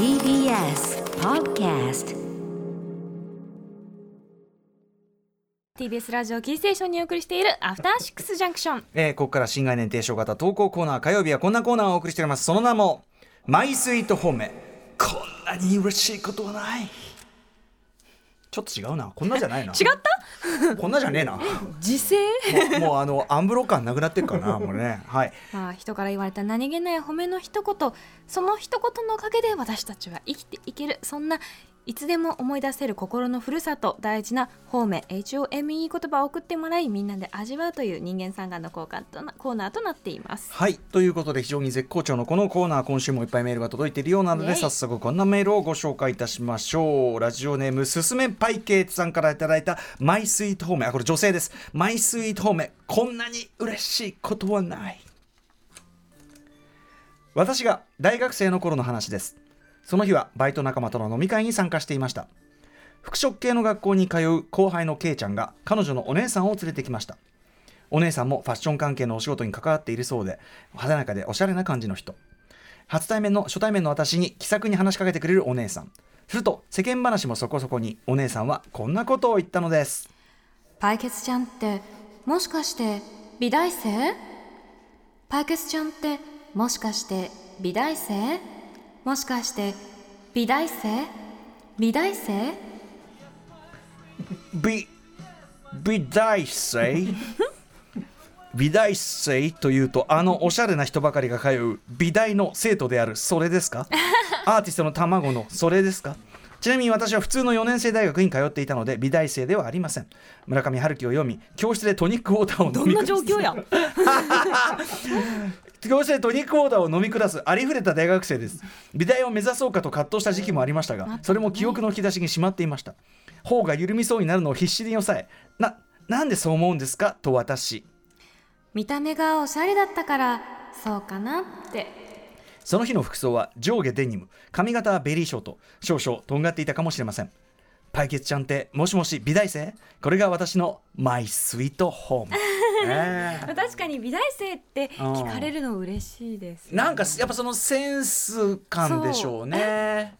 TBS Podcast TBS ラジオキーステーションにお送りしているアフターシックスジャンクションえーここから新概念提唱型投稿コーナー火曜日はこんなコーナーをお送りしております。その名も「マイスイートホームこんなに嬉しいことはない」ちょっと違うな。こんなじゃないな。違った？こんなじゃねえな。も時勢うもうあのアンブロ感なくなってるからな もうね。はい。まあ人から言われた何気ない褒めの一言。その一言のおかげで私たちは生きていける。そんないつでも思い出せる心のふるさと大事な褒め HOME 言葉を送ってもらいみんなで味わうという人間三眼のコーナーとなコーナーとなっています。はいということで非常に絶好調のこのコーナー今週もいっぱいメールが届いているようなので早速こんなメールをご紹介いたしましょう。ラジオネームすすめパイケーツさんからいただいたマイスイートホームあこれ女性です。マイスイートホームこんなに嬉しいことはない。私が大学生の頃の話ですその日はバイト仲間との飲み会に参加していました。服飾系の学校に通う後輩の K ちゃんが彼女のお姉さんを連れてきました。お姉さんもファッション関係のお仕事に関わっているそうで華やかでおしゃれな感じの人。初対面の初対面の私に気さくに話しかけてくれるお姉さん。すると世間話もそこそこにお姉さんはこんなことを言ったのです。パイケツちゃんってもしかして美大生？パイケツちゃんってもしかして美大生？もしかして美大生？美大生？美美大生？美大生？というとあのおしゃれな人ばかりが通う美大の生徒であるそれですか？アーティストの卵のそれですか？ちなみに私は普通の4年生大学に通っていたので美大生ではありません。村上春樹を読み教室でトニックウォーターを飲み下す況や？教室でトニックウォーターを飲み下すありふれた大学生です。美大を目指そうかと葛藤した時期もありましたがそれも記憶の引き出しにしまっていました。頬が緩みそうになるのを必死に抑えななんでそう思うんですか？と私見た目がおしゃれだったからそうかなって。その日の服装は上下デニム。髪型はベリーショート少々とんがっていたかもしれませんパイケツちゃんってもしもし美大生これが私のマイスイートホーム、ええ確かに美大生って聞かれるの嬉しいです、なんかやっぱそのセンス感でしょうね。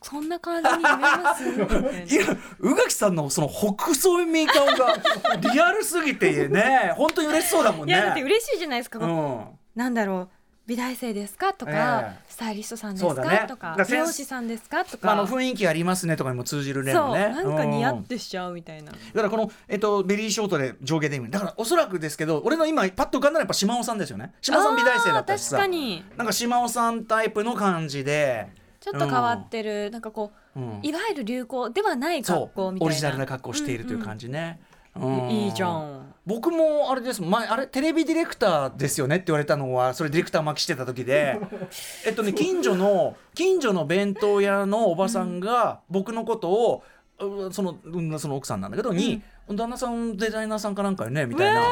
そんな感じに見えます？いや宇垣さんのその北総メーカーがリアルすぎてね本当に嬉しそうだもんね。いやだって嬉しいじゃないですか、うん。なんだろう美大生ですかとか、ええ。スタイリストさんですか、ね。とかだか美容師さんですかとか、まあ、あの雰囲気ありますねとかにも通じる例そうなんか似合うん。ってしちゃうみたいな、だからこの、えっと、ベリーショートで上下デニムだからおそらくですけど俺の今パッと浮かんだのはやっぱ島尾さんですよね。島尾さん美大生だったしさ。確かに。なんか島尾さんタイプの感じで。ちょっと変わってる、なんかこう、うん。いわゆる流行ではない格好みたいな。オリジナルな格好をしているという感じね、うんいいじゃん僕もあれです。前あれテレビディレクターですよねって言われたのはそれディレクター巻きしてた時で。えっとね近所の近所の弁当屋のおばさんが僕のことを、うそのうんその奥さんなんだけどに、旦那さんデザイナーさんかなんかよね？みたいな。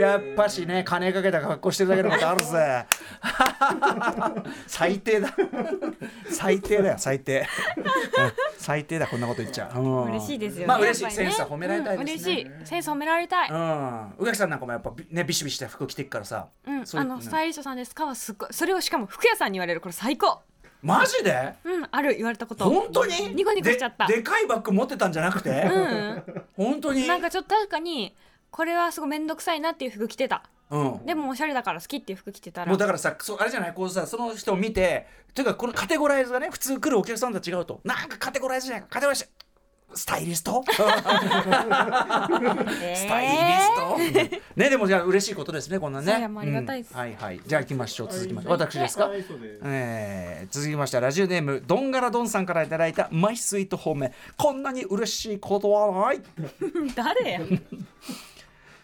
やっぱしね金かけた格好してるだけのことあるぜ。最低だ。最低だよ最低、う ん最低だこんなこと言っちゃう、うん。嬉しいですよねまあ嬉しい、ね。センスは褒められたいですね、うん嬉しい。センス褒められたい、うん。宇垣さんなんかもやっぱびねビシビシした服着てっからさ、うん、あのスタイリストさんです。かはすっごい。それをしかも服屋さんに言われる。これ最高。マジで？うんある言われたこと。本当に？ニコニコしちゃった。ででかいバッグ持ってたんじゃなくて、うん。本当に？なんかちょっと確かにこれはすごい面倒くさいなっていう服着てた。うん。でもおしゃれだから好きっていう服着てたら。もうだからさそうあれじゃない？こうさその人を見てというかこのカテゴライズがね普通来るお客さんと違うと。なんかカテゴライズじゃない？カテゴライズスタイリスト？スタイリスト、ねでもじゃあ嬉しいことですねこんなね。そういやもうありがたいです。うん。はいはい。じゃあ行きましょう続きまして。私ですか、えー続きましてはラジオネームドンガラドンさんからいただいたマイスイート褒め。こんなに嬉しいことはない。誰や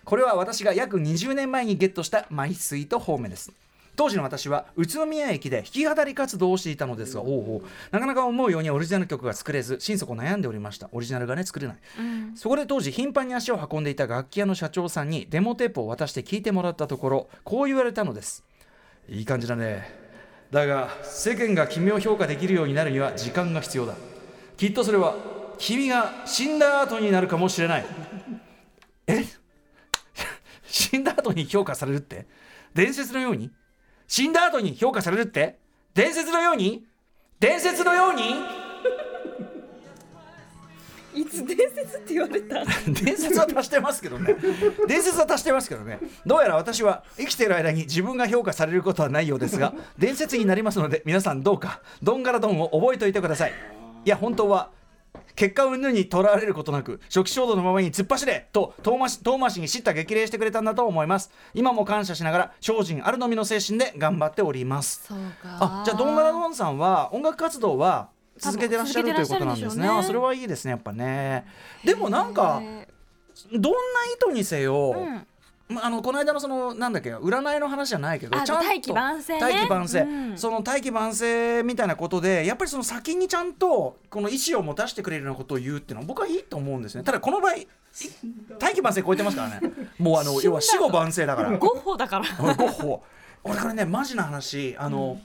これは私が約20年前にゲットしたマイスイート方面です。当時の私は宇都宮駅で弾き語り活動をしていたのですが、おうおう。なかなか思うようにオリジナル曲が作れず心底悩んでおりました。オリジナルがね作れない、そこで当時頻繁に足を運んでいた楽器屋の社長さんにデモテープを渡して聞いてもらったところこう言われたのです。いい感じだね。だが世間が君を評価できるようになるには時間が必要だ。きっとそれは君が死んだ後になるかもしれない。え死んだ後に評価されるって？伝説のように？死んだ後に評価されるって？伝説のように？伝説のように？いつ伝説って言われた？伝説は足してますけどね。伝説は足してますけどね。どうやら私は生きている間に自分が評価されることはないようですが伝説になりますので皆さんどうかドンガラドンを覚えておいてください。いや本当は結果云々にとらわれることなく初期衝動のままに突っ走れと遠回し遠回しに叱咤激励してくれたんだと思います。今も感謝しながら精進あるのみの精神で頑張っております。そうか。あじゃあドンガラドンさんは音楽活動は続けてらっしゃるということなんですね。ね。あそれはいいですねやっぱね。でもなんかへどんな意図にせよ、ーうんまあ、あのこの間のそのなんだっけ占いの話じゃないけどあちゃんと大器晩成ね。大器晩成。うん。その大器晩成みたいなことでやっぱりその先にちゃんとこの意思を持たせてくれるようなことを言うっていうのは僕はいいと思うんですね。ただこの場合大器晩成超えてますからね。もうあの要は死後晩成だから。ゴッホだから。ゴッホ。俺 これねマジな話あの、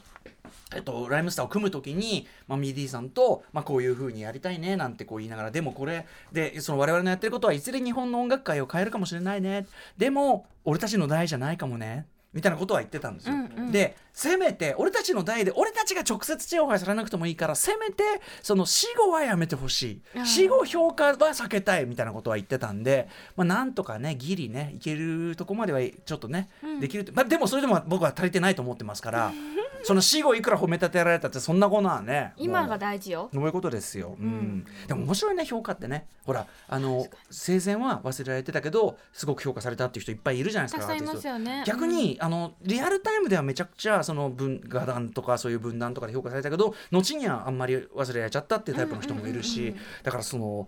えっと、ライムスターを組む時に、まあ、マミーDさんと、まあ、こういう風にやりたいねなんてこう言いながらでもこれでその我々のやってることはいずれ日本の音楽界を変えるかもしれないね。でも俺たちの代じゃないかもね。みたいなことは言ってたんですよ。うんうん。でせめて俺たちの代で俺たちが直接ちやほやされなくてもいいからせめてその死後はやめてほしい。死後評価は避けたい。みたいなことは言ってたんで、まあ、なんとかねギリねいけるとこまではちょっとね、うん。できるまあ、でもそれでも僕は足りてないと思ってますから その死後いくら褒め立てられたってそんなことはね。今が大事よ。そういうことですよ、うん。ん。でも面白いね評価ってね。ほらあの生前は忘れられてたけどすごく評価されたっていう人いっぱいいるじゃないですかたくさんいアーティスト。ますよね逆に、あのリアルタイムではめちゃくちゃその文画壇とかそういう分断とかで評価されたけど後にはあんまり忘れられちゃったっていうタイプの人もいるし、うんうんうんうんだからその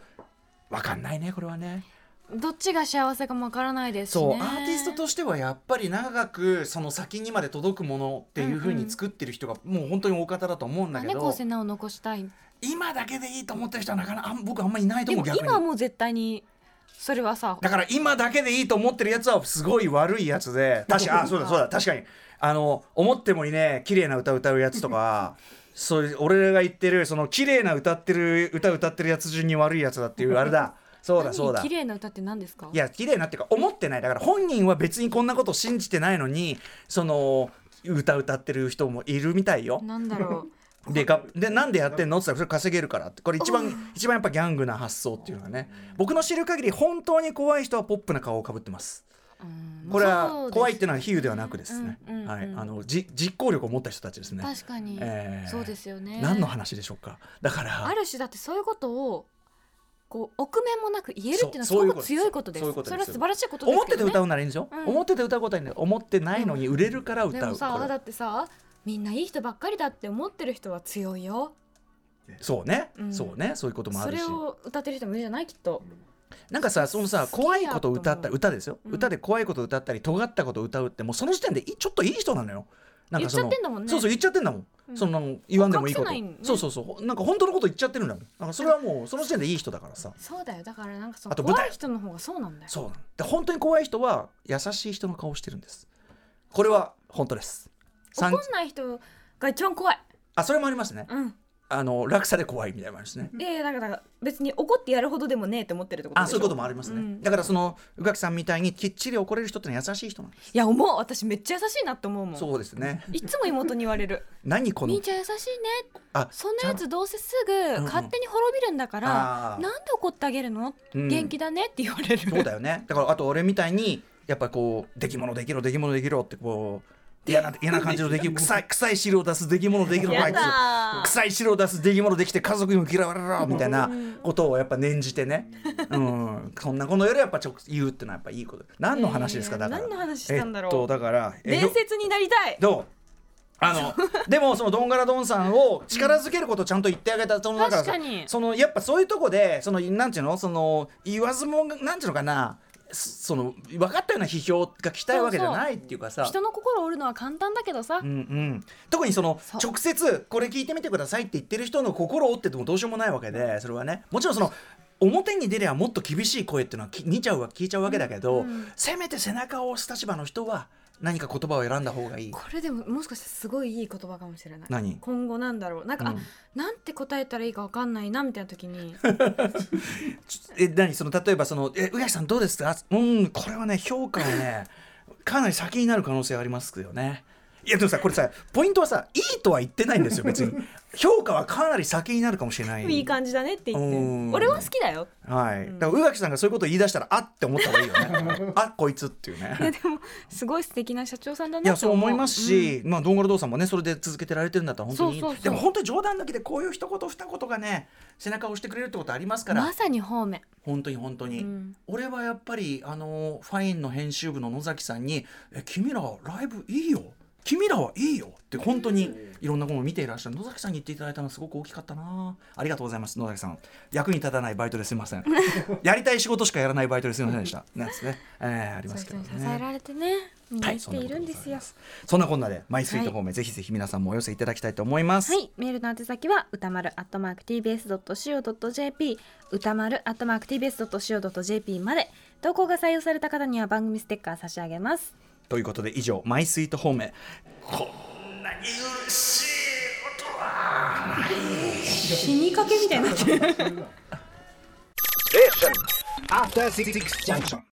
分かんないねこれはね。どっちが幸せかもわからないですしそう、ねアーティストとしてはやっぱり長くその先にまで届くものっていう風に作ってる人がもう本当に大方だと思うんだけど、ねこうせなを残したい？今だけでいいと思ってる人はなかなかあん僕あんまりいないと思う逆に。今はもう絶対にそれはさだから今だけでいいと思ってるやつはすごい悪いやつで 確かあそうだそうだ確かに。あの思ってもいね綺麗な歌歌うやつとか そういう俺が言ってるその綺麗な歌ってる歌歌ってるやつ順に悪いやつだっていうあれだそうだそうだ。何綺麗な歌って何ですか？いや綺麗なっていうか思ってない。だから本人は別にこんなこと信じてないのにその歌歌ってる人もいるみたいよ。なんだろう。でがでなんでやってんの？って言ったらそれ稼げるからって。これ一番一番やっぱギャングな発想っていうのはね。僕の知る限り本当に怖い人はポップな顔をかぶってます。うん。これは怖いっていうのは比喩ではなくですね、うんうんうん。はい、あのじ実行力を持った人たちですね。確かに、えーそうですよね。何の話でしょうか。だからある種だってそういうことをこう臆面もなく言えるっていうのはすそうごく強いことです。それは素晴らしいことです思ってて歌うならいいんですよ、うん。思ってて歌うことは思ってないのに売れるからで歌うこれもさだってさみんないい人ばっかりだって思ってる人は強いよ。そうね、うん。そうね。そういうこともあるし。それを歌ってる人もいるじゃないきっと。なんかさそのさ怖いことを歌った歌ですよ、うん。歌で怖いことを歌ったり尖ったことを歌うってもうその時点でいちょっといい人なのよ。なんかその言っちゃってんだもんね。そうそう言っちゃってんだもん、うんその言わんでもいいこと、ね。そうそうそう。なんか本当のこと言っちゃってるんだもんなんかそれはもうその時点でいい人だからさ。そうだよ。だからなんかそのあと舞台怖い人の方がそうなんだよ。そうなので本当に怖い人は優しい人の顔してるんです。これは本当です。怒んない人が一番怖い。あそれもありますね。うんあの落差で怖いみたいなのもあるしねいやいやだから別に怒ってやるほどでもねえって思ってるってことあそういうこともありますね、うん。だからその宇垣さんみたいにきっちり怒れる人ってのは優しい人なんです。いや思う。私めっちゃ優しいなって思うもん。そうですね。いつも妹に言われる。何このみーちゃん優しいねあそん？なやつどうせすぐんうん。勝手に滅びるんだから、あー。なんで怒ってあげるの、うん。元気だねって言われる。そうだよね。だからあと俺みたいにやっぱこう出来物できろ出来物できろってこう嫌な嫌な感じのできる臭い 臭い汁を出す出来物できろあいつ。臭い汁を出す出来物できて家族にも嫌われろみたいなことをやっぱ念じてね、うん、そんなことよりやっぱ直言うってのはやっぱいいこと。何の話ですかえーだから。何の話したんだろう。えっとだからえ伝説になりたい。どう？あの でもそのドンガラドンさんを力づけることをちゃんと言ってあげたそのだから確かに。そのやっぱそういうとこでそのなんていうの？その言わずもなんていうのかな？そその分かったような批評が来たいわけじゃないっていうかさ。人の心を折るのは簡単だけどさ、うんうん、特にその直接これ聞いてみてくださいって言ってる人の心を折っててもどうしようもないわけでそれはね。もちろんその表に出りゃもっと厳しい声っていうのはき見ちゃうわ聞いちゃうわけだけど、うんうん。せめて背中を押す立場の人は何か言葉を選んだ方がいい？これでももしかしてすごいいい言葉かもしれない何？今後なんだろうなんか、うんあなんて答えたらいいかわかんないなみたいな時に え何？その例えばその「え宇垣さんどうですか?」うんこれはね評価はねかなり先になる可能性ありますよね。いやでもさこれさポイントはさいいとは言ってないんですよ 別に。評価はかなり先になるかもしれない。いい感じだねって言って。うん。俺は好きだよ。はい、ん。だから宇垣さんがそういうことを言い出したらあって思った方がいいよね。あこいつっていうね。いやでもすごい素敵な社長さんだいなと思う。やそう思いますし、まあドンガルドーさんもねそれで続けてられてるんだったら本当にそうそうそう。でも本当に冗談だけでこういう一言二言がね背中を押してくれるってことありますから、まさに方面本当に本当に、うん。俺はやっぱりあのファインの編集部の野崎さんに「え君らライブいいよ君らはいいよ」って本当にいろんなものを見ていらっしゃる。野崎さんに言っていただいたのはすごく大きかったな。ありがとうございます野崎さん。役に立たないバイトですいません。やりたい仕事しかやらないバイトですいませんでした。ねですね、えーありますけど人に支えらねれてねはいているんですよ。そんなこんなでマイスイート方面、ぜひぜひ皆さんもお寄せいただきたいと思います、はい、メールの宛先は歌丸 @tbs.co.jp 歌丸 @tbs.co.jp まで。投稿が採用された方には番組ステッカー差し上げますということで以上マイスイート方面こんなに嬉しいことは死にかけみたいになってる。After Six Junction.